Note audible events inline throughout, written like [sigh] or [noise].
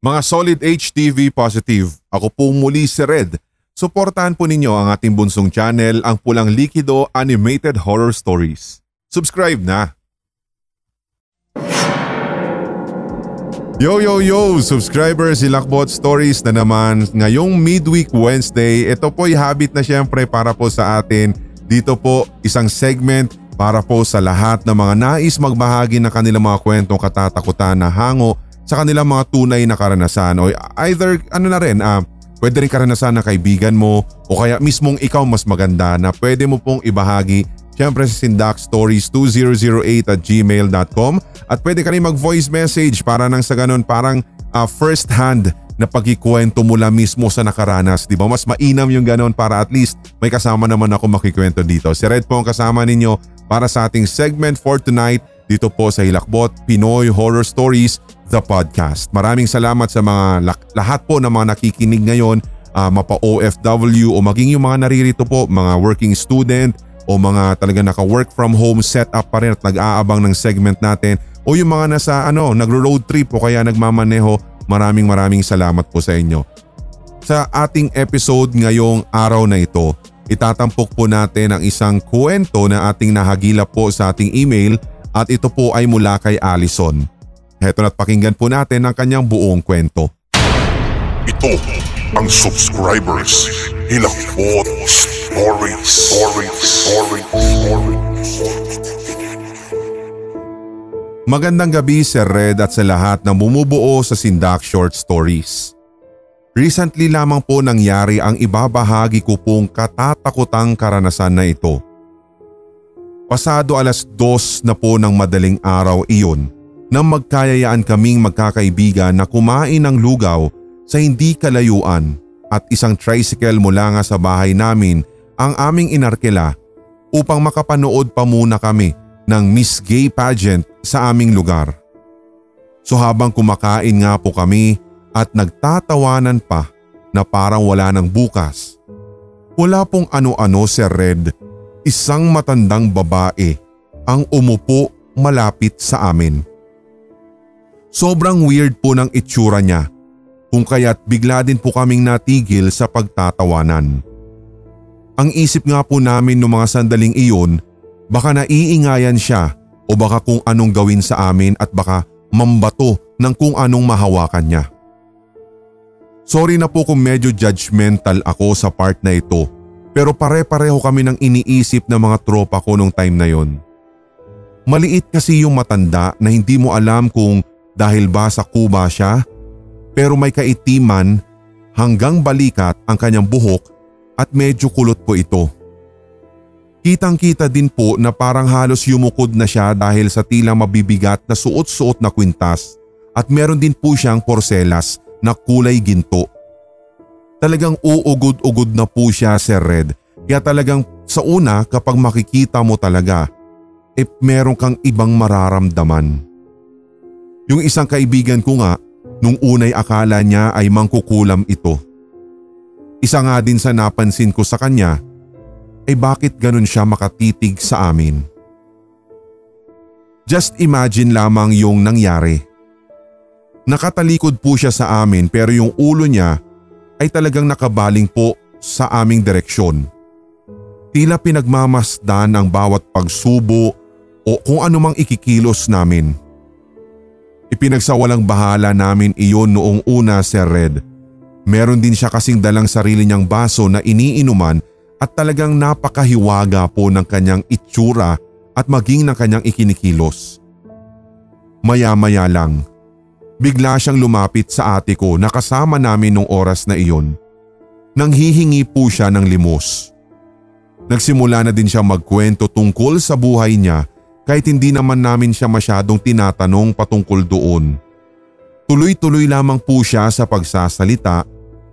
Mga solid HTV positive, ako po muli si Red. Suportahan po ninyo ang ating bunsong channel, ang Pulang Likido Animated Horror Stories. Subscribe na! Yo yo yo! Subscribers, Ilakbot Stories na naman. Ngayong midweek Wednesday, ito po'y habit na syempre para po sa atin. Dito po isang segment para po sa lahat ng mga nais magbahagi ng kanilang mga kwentong katatakutan na hango sa kanilang mga tunay na karanasan o either ano na rin, uh, pwede rin karanasan ng kaibigan mo o kaya mismong ikaw mas maganda na pwede mo pong ibahagi Siyempre sa sindakstories2008 at gmail.com at pwede ka rin mag-voice message para nang sa ganun parang uh, first hand na pagkikwento mula mismo sa nakaranas. Di ba? Mas mainam yung ganun para at least may kasama naman ako makikwento dito. Si Red po ang kasama ninyo para sa ating segment for tonight dito po sa Hilakbot Pinoy Horror Stories the podcast. Maraming salamat sa mga lahat po ng mga nakikinig ngayon, uh, mapa OFW o maging yung mga naririto po, mga working student, o mga talaga naka-work from home setup pa rin at nag-aabang ng segment natin o yung mga nasa ano, nagro-road trip o kaya nagmamaneho, maraming maraming salamat po sa inyo. Sa ating episode ngayong araw na ito, itatampok po natin ang isang kwento na ating nahagila po sa ating email at ito po ay mula kay Allison. Heto na't pakinggan po natin ang kanyang buong kwento. Ito ang subscribers Hilakbot Stories Stories Stories Stories Magandang gabi Sir Red at sa lahat na bumubuo sa Sindak Short Stories. Recently lamang po nangyari ang ibabahagi ko pong katatakutang karanasan na ito. Pasado alas dos na po ng madaling araw iyon nang magkayayaan kaming magkakaibigan na kumain ng lugaw sa hindi kalayuan at isang tricycle mula nga sa bahay namin ang aming inarkela upang makapanood pa muna kami ng Miss Gay Pageant sa aming lugar. So habang kumakain nga po kami at nagtatawanan pa na parang wala ng bukas, wala pong ano-ano si Red, isang matandang babae ang umupo malapit sa amin. Sobrang weird po ng itsura niya kung kaya't bigla din po kaming natigil sa pagtatawanan. Ang isip nga po namin noong mga sandaling iyon, baka naiingayan siya o baka kung anong gawin sa amin at baka mambato ng kung anong mahawakan niya. Sorry na po kung medyo judgmental ako sa part na ito pero pare-pareho kami ng iniisip ng mga tropa ko nung time na yon. Maliit kasi yung matanda na hindi mo alam kung dahil ba sa kuba siya pero may kaitiman hanggang balikat ang kanyang buhok at medyo kulot po ito. Kitang kita din po na parang halos yumukod na siya dahil sa tila mabibigat na suot-suot na kwintas at meron din po siyang porselas na kulay ginto. Talagang uugod-ugod na po siya Sir Red kaya talagang sa una kapag makikita mo talaga eh meron kang ibang mararamdaman. Yung isang kaibigan ko nga Nung unay akala niya ay mangkukulam ito. Isa nga din sa napansin ko sa kanya ay bakit ganun siya makatitig sa amin. Just imagine lamang yung nangyari. Nakatalikod po siya sa amin pero yung ulo niya ay talagang nakabaling po sa aming direksyon. Tila pinagmamasdan ang bawat pagsubo o kung anumang ikikilos namin. Ipinagsawalang bahala namin iyon noong una Sir Red. Meron din siya kasing dalang sarili niyang baso na iniinuman at talagang napakahiwaga po ng kanyang itsura at maging ng kanyang ikinikilos. Maya-maya lang, bigla siyang lumapit sa ate ko na kasama namin nung oras na iyon. Nang hihingi po siya ng limos. Nagsimula na din siya magkwento tungkol sa buhay niya kahit hindi naman namin siya masyadong tinatanong patungkol doon. Tuloy-tuloy lamang po siya sa pagsasalita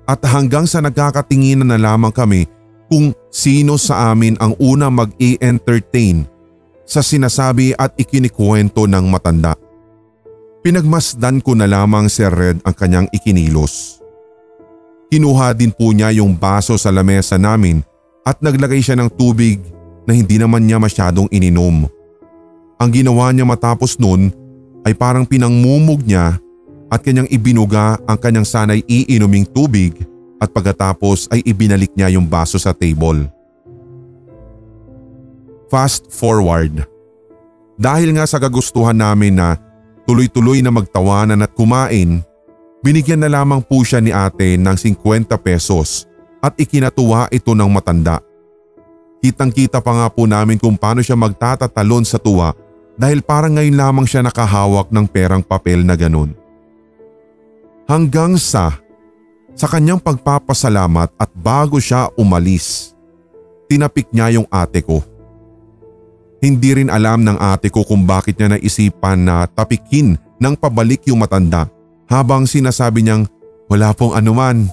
at hanggang sa nagkakatinginan na lamang kami kung sino sa amin ang una mag-i-entertain sa sinasabi at ikinikwento ng matanda. Pinagmasdan ko na lamang si Red ang kanyang ikinilos. Kinuha din po niya yung baso sa lamesa namin at naglagay siya ng tubig na hindi naman niya masyadong ininom. Ang ginawa niya matapos nun ay parang pinangmumog niya at kanyang ibinuga ang kanyang sanay iinuming tubig at pagkatapos ay ibinalik niya yung baso sa table. Fast forward. Dahil nga sa kagustuhan namin na tuloy-tuloy na magtawanan at kumain, binigyan na lamang po siya ni ate ng 50 pesos at ikinatuwa ito ng matanda. Kitang kita pa nga po namin kung paano siya magtatatalon sa tuwa dahil parang ngayon lamang siya nakahawak ng perang papel na ganun. Hanggang sa, sa kanyang pagpapasalamat at bago siya umalis, tinapik niya yung ate ko. Hindi rin alam ng ate ko kung bakit niya naisipan na tapikin ng pabalik yung matanda habang sinasabi niyang wala pong anuman.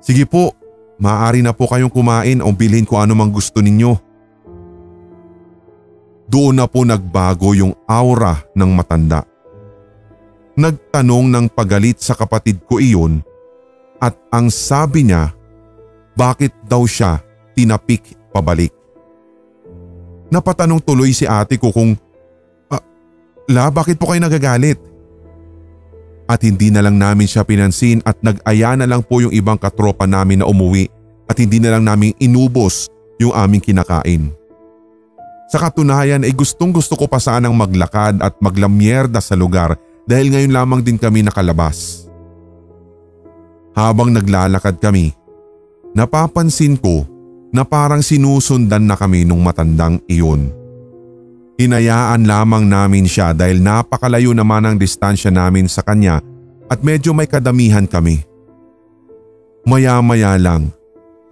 Sige po, maaari na po kayong kumain o bilhin ko anumang gusto ninyo. Doon na po nagbago yung aura ng matanda. Nagtanong ng pagalit sa kapatid ko iyon at ang sabi niya bakit daw siya tinapik pabalik. Napatanong tuloy si ate ko kung, ah, La, bakit po kayo nagagalit? At hindi na lang namin siya pinansin at nag-aya na lang po yung ibang katropa namin na umuwi at hindi na lang namin inubos yung aming kinakain. Sa katunayan ay gustong gusto ko pa sanang maglakad at maglamyerda sa lugar dahil ngayon lamang din kami nakalabas. Habang naglalakad kami, napapansin ko na parang sinusundan na kami nung matandang iyon. Hinayaan lamang namin siya dahil napakalayo naman ang distansya namin sa kanya at medyo may kadamihan kami. Maya-maya lang,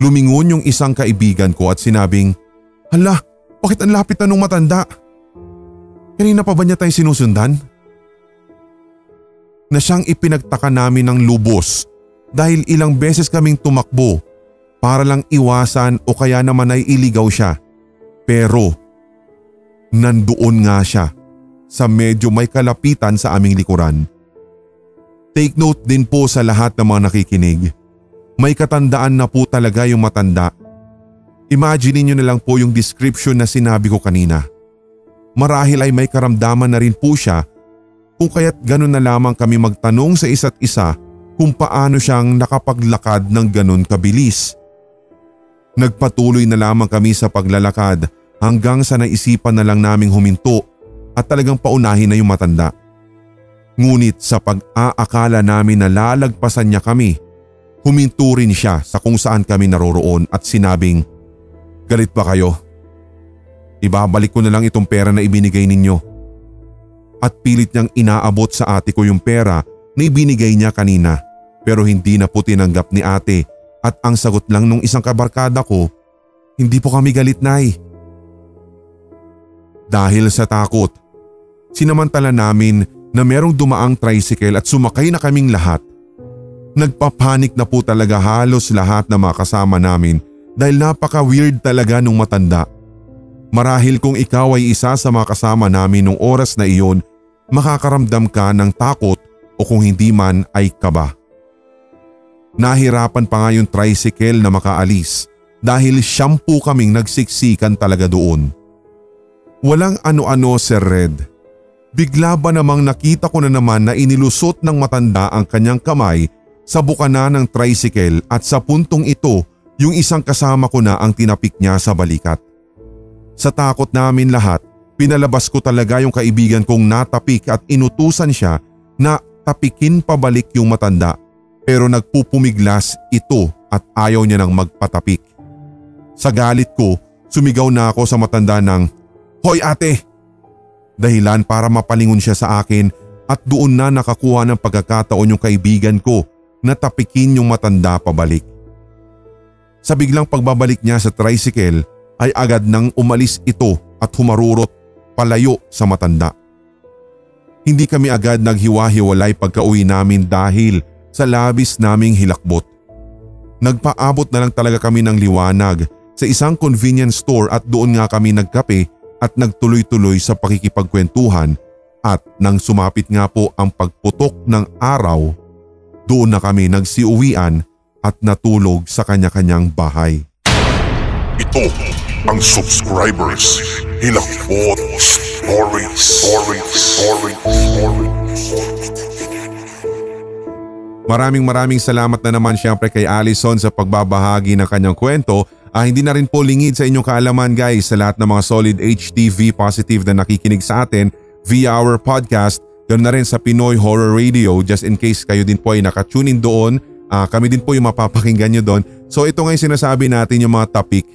lumingon yung isang kaibigan ko at sinabing, Hala, bakit ang lapit na nung matanda? Kanina pa ba niya tayo sinusundan? Na siyang ipinagtaka namin ng lubos dahil ilang beses kaming tumakbo para lang iwasan o kaya naman ay iligaw siya. Pero nandoon nga siya sa medyo may kalapitan sa aming likuran. Take note din po sa lahat ng mga nakikinig. May katandaan na po talaga yung matanda. Imagine niyo na lang po yung description na sinabi ko kanina. Marahil ay may karamdaman na rin po siya kung kaya't ganun na lamang kami magtanong sa isa't isa kung paano siyang nakapaglakad ng ganun kabilis. Nagpatuloy na lamang kami sa paglalakad hanggang sa naisipan na lang naming huminto at talagang paunahin na yung matanda. Ngunit sa pag-aakala namin na lalagpasan niya kami, huminto rin siya sa kung saan kami naroroon at sinabing, Galit ba kayo? Ibabalik ko na lang itong pera na ibinigay ninyo. At pilit niyang inaabot sa ate ko yung pera na ibinigay niya kanina pero hindi na po tinanggap ni ate at ang sagot lang nung isang kabarkada ko, hindi po kami galit nay. Dahil sa takot, sinamantala namin na merong dumaang tricycle at sumakay na kaming lahat. Nagpapanik na po talaga halos lahat na mga kasama namin dahil napaka weird talaga nung matanda. Marahil kung ikaw ay isa sa mga kasama namin nung oras na iyon, makakaramdam ka ng takot o kung hindi man ay kaba. Nahirapan pa nga yung tricycle na makaalis dahil shampoo kaming nagsiksikan talaga doon. Walang ano-ano Sir Red. Bigla ba namang nakita ko na naman na inilusot ng matanda ang kanyang kamay sa bukana ng tricycle at sa puntong ito yung isang kasama ko na ang tinapik niya sa balikat. Sa takot namin lahat, pinalabas ko talaga yung kaibigan kong natapik at inutusan siya na tapikin pabalik yung matanda pero nagpupumiglas ito at ayaw niya nang magpatapik. Sa galit ko, sumigaw na ako sa matanda ng, Hoy ate! Dahilan para mapalingon siya sa akin at doon na nakakuha ng pagkakataon yung kaibigan ko na tapikin yung matanda pabalik. Sa biglang pagbabalik niya sa tricycle ay agad nang umalis ito at humarurot palayo sa matanda. Hindi kami agad naghiwa-hiwalay pagka uwi namin dahil sa labis naming hilakbot. Nagpaabot na lang talaga kami ng liwanag sa isang convenience store at doon nga kami nagkape at nagtuloy-tuloy sa pakikipagkwentuhan at nang sumapit nga po ang pagputok ng araw, doon na kami nagsiuwian at natulog sa kanya-kanyang bahay. Ito ang subscribers Hilakbot Stories Stories Stories Stories Maraming maraming salamat na naman syempre kay Allison sa pagbabahagi ng kanyang kwento. Ah, hindi na rin po lingid sa inyong kaalaman guys sa lahat ng mga solid HTV positive na nakikinig sa atin via our podcast. Ganoon na rin sa Pinoy Horror Radio just in case kayo din po ay nakatune in doon. Ah, kami din po yung mapapakinggan nyo doon. So ito nga yung sinasabi natin yung mga topic.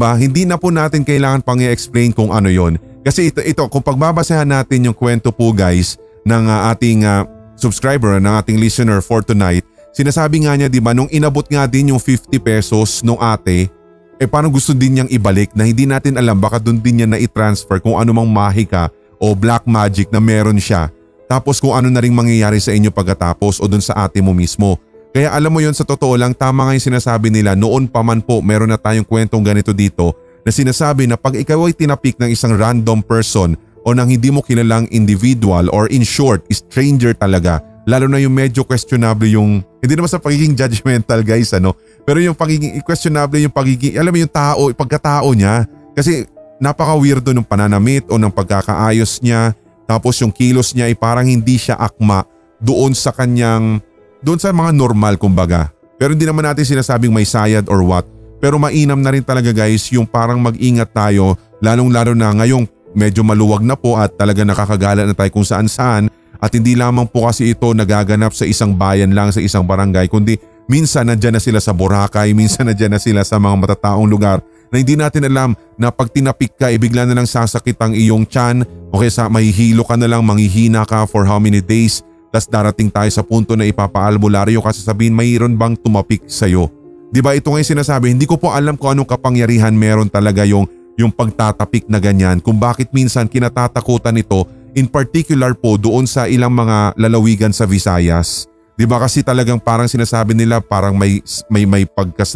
ba? Hindi na po natin kailangan pang i-explain kung ano yon. Kasi ito, ito kung pagbabasehan natin yung kwento po guys ng uh, ating uh, subscriber, ng ating listener for tonight, sinasabi nga niya 'di ba nung inabot nga din yung 50 pesos nung ate, eh parang gusto din niyang ibalik na hindi natin alam baka doon din niya na i-transfer kung ano mang mahika o black magic na meron siya. Tapos kung ano na ring mangyayari sa inyo pagkatapos o doon sa ate mo mismo. Kaya alam mo yon sa totoo lang tama nga yung sinasabi nila noon pa man po meron na tayong kwentong ganito dito na sinasabi na pag ikaw ay tinapik ng isang random person o ng hindi mo kilalang individual or in short, stranger talaga, lalo na yung medyo questionable yung, hindi naman sa pagiging judgmental guys ano, pero yung pagiging questionable yung pagiging, alam mo yung tao, pagkatao niya. Kasi napaka-weirdo ng pananamit o ng pagkakaayos niya, tapos yung kilos niya ay parang hindi siya akma doon sa kanyang, doon sa mga normal kumbaga. Pero hindi naman natin sinasabing may sayad or what. Pero mainam na rin talaga guys yung parang mag-ingat tayo lalong lalo na ngayong medyo maluwag na po at talaga nakakagala na tayo kung saan saan at hindi lamang po kasi ito nagaganap sa isang bayan lang sa isang barangay kundi minsan nandyan na sila sa Boracay, [laughs] minsan nandyan na sila sa mga matataong lugar na hindi natin alam na pag tinapik ka ibigla eh, na lang sasakit ang iyong tiyan o kaya sa mahihilo ka na lang, manghihina ka for how many days tas darating tayo sa punto na ipapaalbularyo kasi sabihin mayroon bang tumapik sa'yo. 'Di ba ito nga yung sinasabi, hindi ko po alam kung anong kapangyarihan meron talaga yung yung pagtatapik na ganyan kung bakit minsan kinatatakutan ito in particular po doon sa ilang mga lalawigan sa Visayas. 'Di ba kasi talagang parang sinasabi nila parang may may may pagka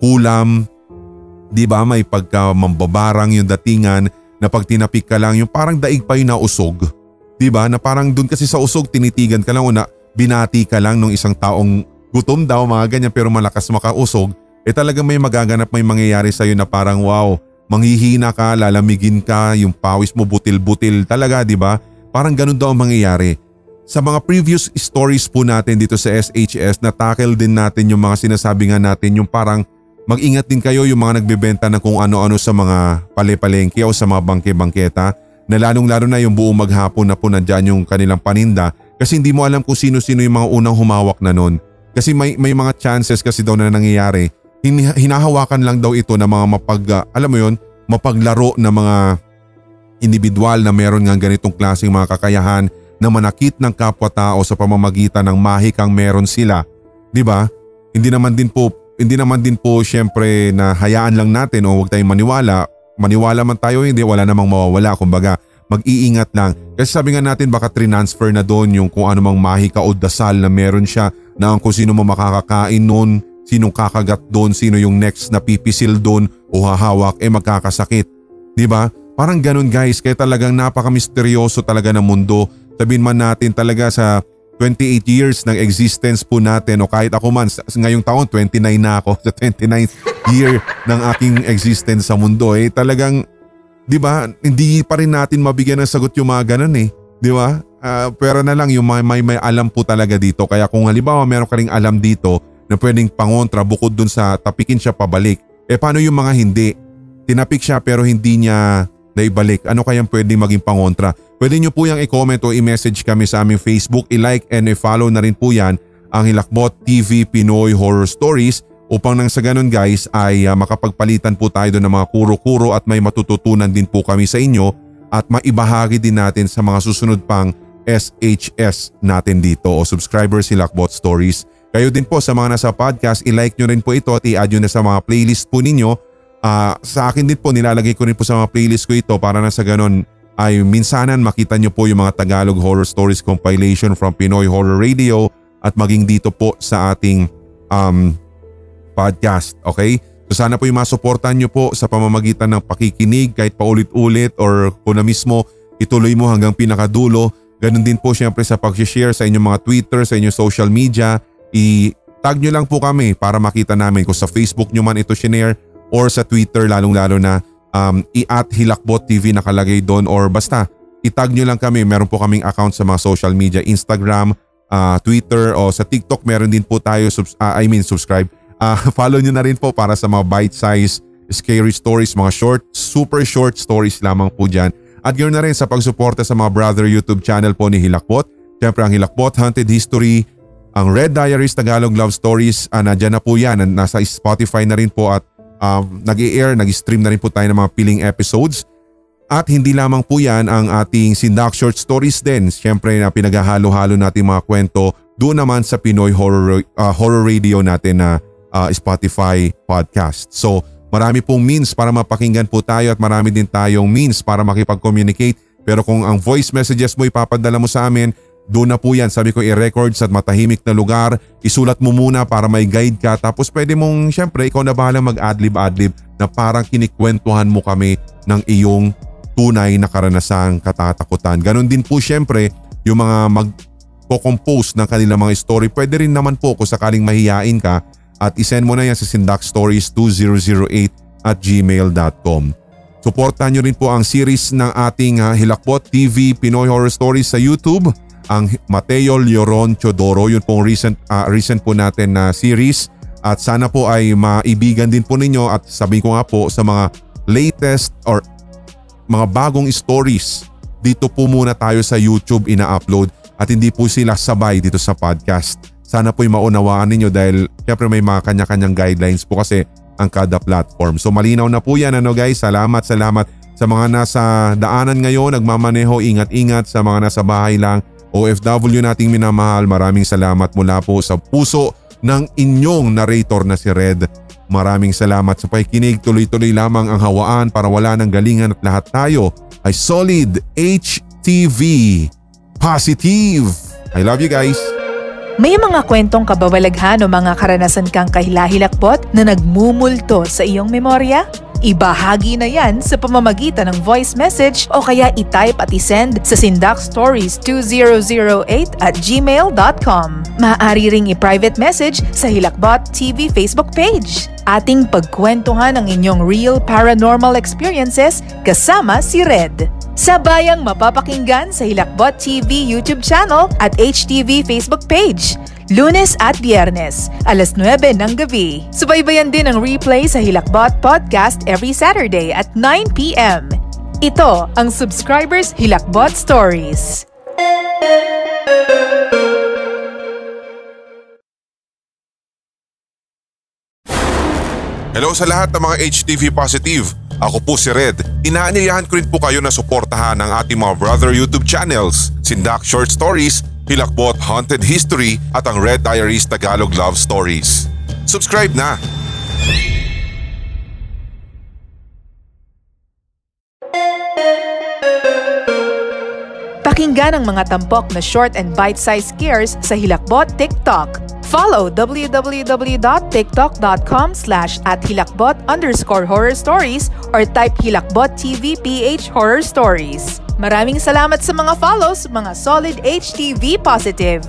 kulam, 'di ba? May pagka mambabarang yung datingan na pag tinapik ka lang yung parang daig pa yung nausog. 'Di ba? Na parang doon kasi sa usog tinitigan ka lang o na binati ka lang ng isang taong gutom daw mga ganyan pero malakas makausog, eh talagang may magaganap may mangyayari sa'yo na parang wow, manghihina ka, lalamigin ka, yung pawis mo butil-butil talaga di ba? Parang ganun daw ang mangyayari. Sa mga previous stories po natin dito sa SHS na tackle din natin yung mga sinasabi nga natin yung parang mag-ingat din kayo yung mga nagbebenta ng kung ano-ano sa mga pale-palengke o sa mga bangke-bangketa na lalong lalo na yung buong maghapon na po nandyan yung kanilang paninda kasi hindi mo alam kung sino-sino yung mga unang humawak na nun. Kasi may, may mga chances kasi daw na nangyayari. Hinahawakan lang daw ito ng mga mapag, uh, alam mo yon mapaglaro na mga individual na meron ng ganitong klaseng mga kakayahan na manakit ng kapwa-tao sa pamamagitan ng mahikang meron sila. 'Di ba? Hindi naman din po hindi naman din po syempre na hayaan lang natin o huwag tayong maniwala. Maniwala man tayo hindi wala namang mawawala kumbaga mag-iingat lang. Kasi sabi nga natin baka transfer na doon yung kung ano mang mahika o dasal na meron siya na kung sino mo makakakain noon, sinong kakagat doon, sino yung next na pipisil doon o hahawak eh magkakasakit. ba? Diba? Parang ganun guys, kaya talagang napaka-misteryoso talaga ng mundo. Sabihin man natin talaga sa 28 years ng existence po natin o kahit ako man ngayong taon 29 na ako [laughs] sa 29th year ng aking existence sa mundo eh talagang 'di ba? Hindi pa rin natin mabigyan ng sagot yung mga ganun eh. 'Di ba? Uh, pero na lang yung may, may, may alam po talaga dito. Kaya kung halimbawa meron ka ring alam dito na pwedeng pangontra bukod dun sa tapikin siya pabalik. Eh paano yung mga hindi? Tinapik siya pero hindi niya naibalik. Ano kayang pwedeng maging pangontra? Pwede nyo po yung i-comment o i-message kami sa aming Facebook. I-like and i-follow na rin po yan ang Hilakbot TV Pinoy Horror Stories upang nang sa ganun guys ay uh, makapagpalitan po tayo ng mga kuro-kuro at may matututunan din po kami sa inyo at maibahagi din natin sa mga susunod pang SHS natin dito o subscribers si Lakbot Stories. Kayo din po sa mga nasa podcast, i-like nyo rin po ito at i-add nyo na sa mga playlist po ninyo. Uh, sa akin din po nilalagay ko rin po sa mga playlist ko ito para na sa ganun ay minsanan makita nyo po yung mga Tagalog Horror Stories compilation from Pinoy Horror Radio at maging dito po sa ating um, podcast. Okay? So sana po yung masuportahan nyo po sa pamamagitan ng pakikinig kahit paulit-ulit or kung na mismo ituloy mo hanggang pinakadulo. Ganon din po syempre sa pag-share sa inyong mga Twitter, sa inyong social media. I-tag nyo lang po kami para makita namin kung sa Facebook nyo man ito share or sa Twitter lalong lalo na um, i-at Hilakbot TV nakalagay doon or basta itag nyo lang kami. Meron po kaming account sa mga social media, Instagram, ah, Twitter o sa TikTok meron din po tayo, subs- ah, I mean subscribe. Ah, [laughs] follow nyo na rin po para sa mga bite-size scary stories, mga short, super short stories lamang po dyan. At ganoon na rin sa pagsuporta sa mga brother YouTube channel po ni Hilakbot. Siyempre ang Hilakbot Haunted History, ang Red Diaries Tagalog Love Stories, ah, nandyan na po yan. Nasa Spotify na rin po at um, nag-i-air, nag-stream na rin po tayo ng mga piling episodes. At hindi lamang po yan ang ating Sindak Short Stories din. Siyempre na pinaghahalo-halo natin mga kwento doon naman sa Pinoy Horror, ah, horror Radio natin na ah, Spotify podcast. So marami pong means para mapakinggan po tayo at marami din tayong means para makipag-communicate. Pero kung ang voice messages mo ipapadala mo sa amin, doon na po yan. Sabi ko i-record sa matahimik na lugar. Isulat mo muna para may guide ka. Tapos pwede mong syempre ikaw na bahala mag-adlib-adlib na parang kinikwentuhan mo kami ng iyong tunay na karanasang katatakutan. Ganon din po syempre yung mga mag-compose ng kanilang mga story. Pwede rin naman po kung sakaling mahiyain ka at isend mo na yan sa sindakstories2008 at gmail.com. Suportahan nyo rin po ang series ng ating uh, Hilakbot TV Pinoy Horror Stories sa YouTube. Ang Mateo Lloron Chodoro, yun pong recent, ah, recent po natin na series. At sana po ay maibigan din po ninyo at sabi ko nga po sa mga latest or mga bagong stories dito po muna tayo sa YouTube ina-upload at hindi po sila sabay dito sa podcast. Sana po'y maunawaan ninyo dahil syempre may mga kanya-kanyang guidelines po kasi ang kada platform. So malinaw na po yan ano guys. Salamat, salamat sa mga nasa daanan ngayon, nagmamaneho, ingat-ingat sa mga nasa bahay lang. OFW nating minamahal, maraming salamat mula po sa puso ng inyong narrator na si Red. Maraming salamat sa pakikinig. Tuloy-tuloy lamang ang hawaan para wala ng galingan at lahat tayo ay solid HTV. Positive. I love you guys. May mga kwentong kababalaghan o mga karanasan kang kahilahilakbot na nagmumulto sa iyong memorya? Ibahagi na yan sa pamamagitan ng voice message o kaya itype at isend sa sindakstories2008 at gmail.com. Maaari ring i-private message sa Hilakbot TV Facebook page. Ating pagkwentuhan ang inyong real paranormal experiences kasama si Red. Sabayang mapapakinggan sa Hilakbot TV YouTube channel at HTV Facebook page. Lunes at Biyernes, alas 9 ng gabi. Subaybayan din ang replay sa Hilakbot Podcast every Saturday at 9pm. Ito ang Subscribers Hilakbot Stories. Hello sa lahat ng mga HTV Positive. Ako po si Red. Inaanyayahan ko rin po kayo na suportahan ang ating mga brother YouTube channels, Sindak Short Stories, Hilakbot Haunted History at ang Red Diaries Tagalog Love Stories. Subscribe na! Pakinggan ang mga tampok na short and bite-sized scares sa Hilakbot TikTok. Follow www.tiktok.com slash at hilakbot underscore horror stories or type Hilakbot TV PH Horror Stories. Maraming salamat sa mga follows, mga solid HTV positive!